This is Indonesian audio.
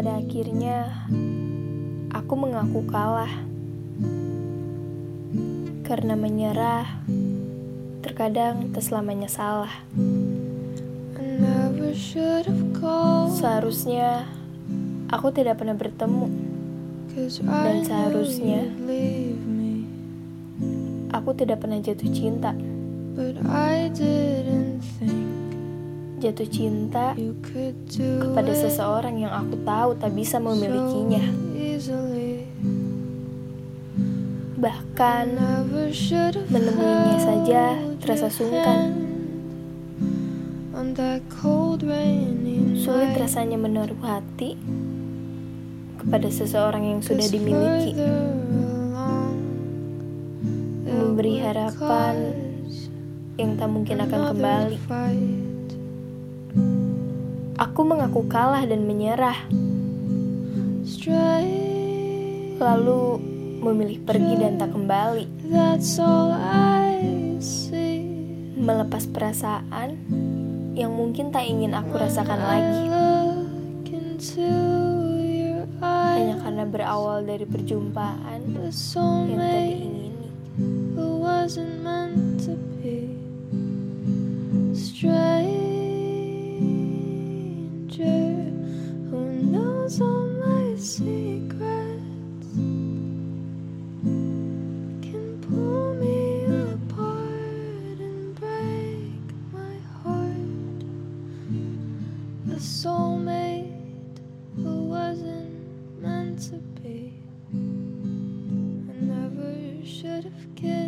Pada akhirnya, aku mengaku kalah. Karena menyerah, terkadang tak selamanya salah. Seharusnya, aku tidak pernah bertemu. Dan seharusnya-. Aku tidak pernah jatuh cinta. But I didn't Jatuh cinta kepada seseorang yang aku tahu tak bisa memilikinya. Bahkan, menemuinya saja terasa sungkan. Sulit rasanya menaruh hati kepada seseorang yang sudah dimiliki. Memberi harapan yang tak mungkin akan kembali. Aku mengaku kalah dan menyerah, lalu memilih pergi dan tak kembali. that's all I see. Melepas perasaan yang mungkin tak ingin aku rasakan lagi. Hanya karena berawal dari perjumpaan yang A soulmate who wasn't meant to be. I never should have kissed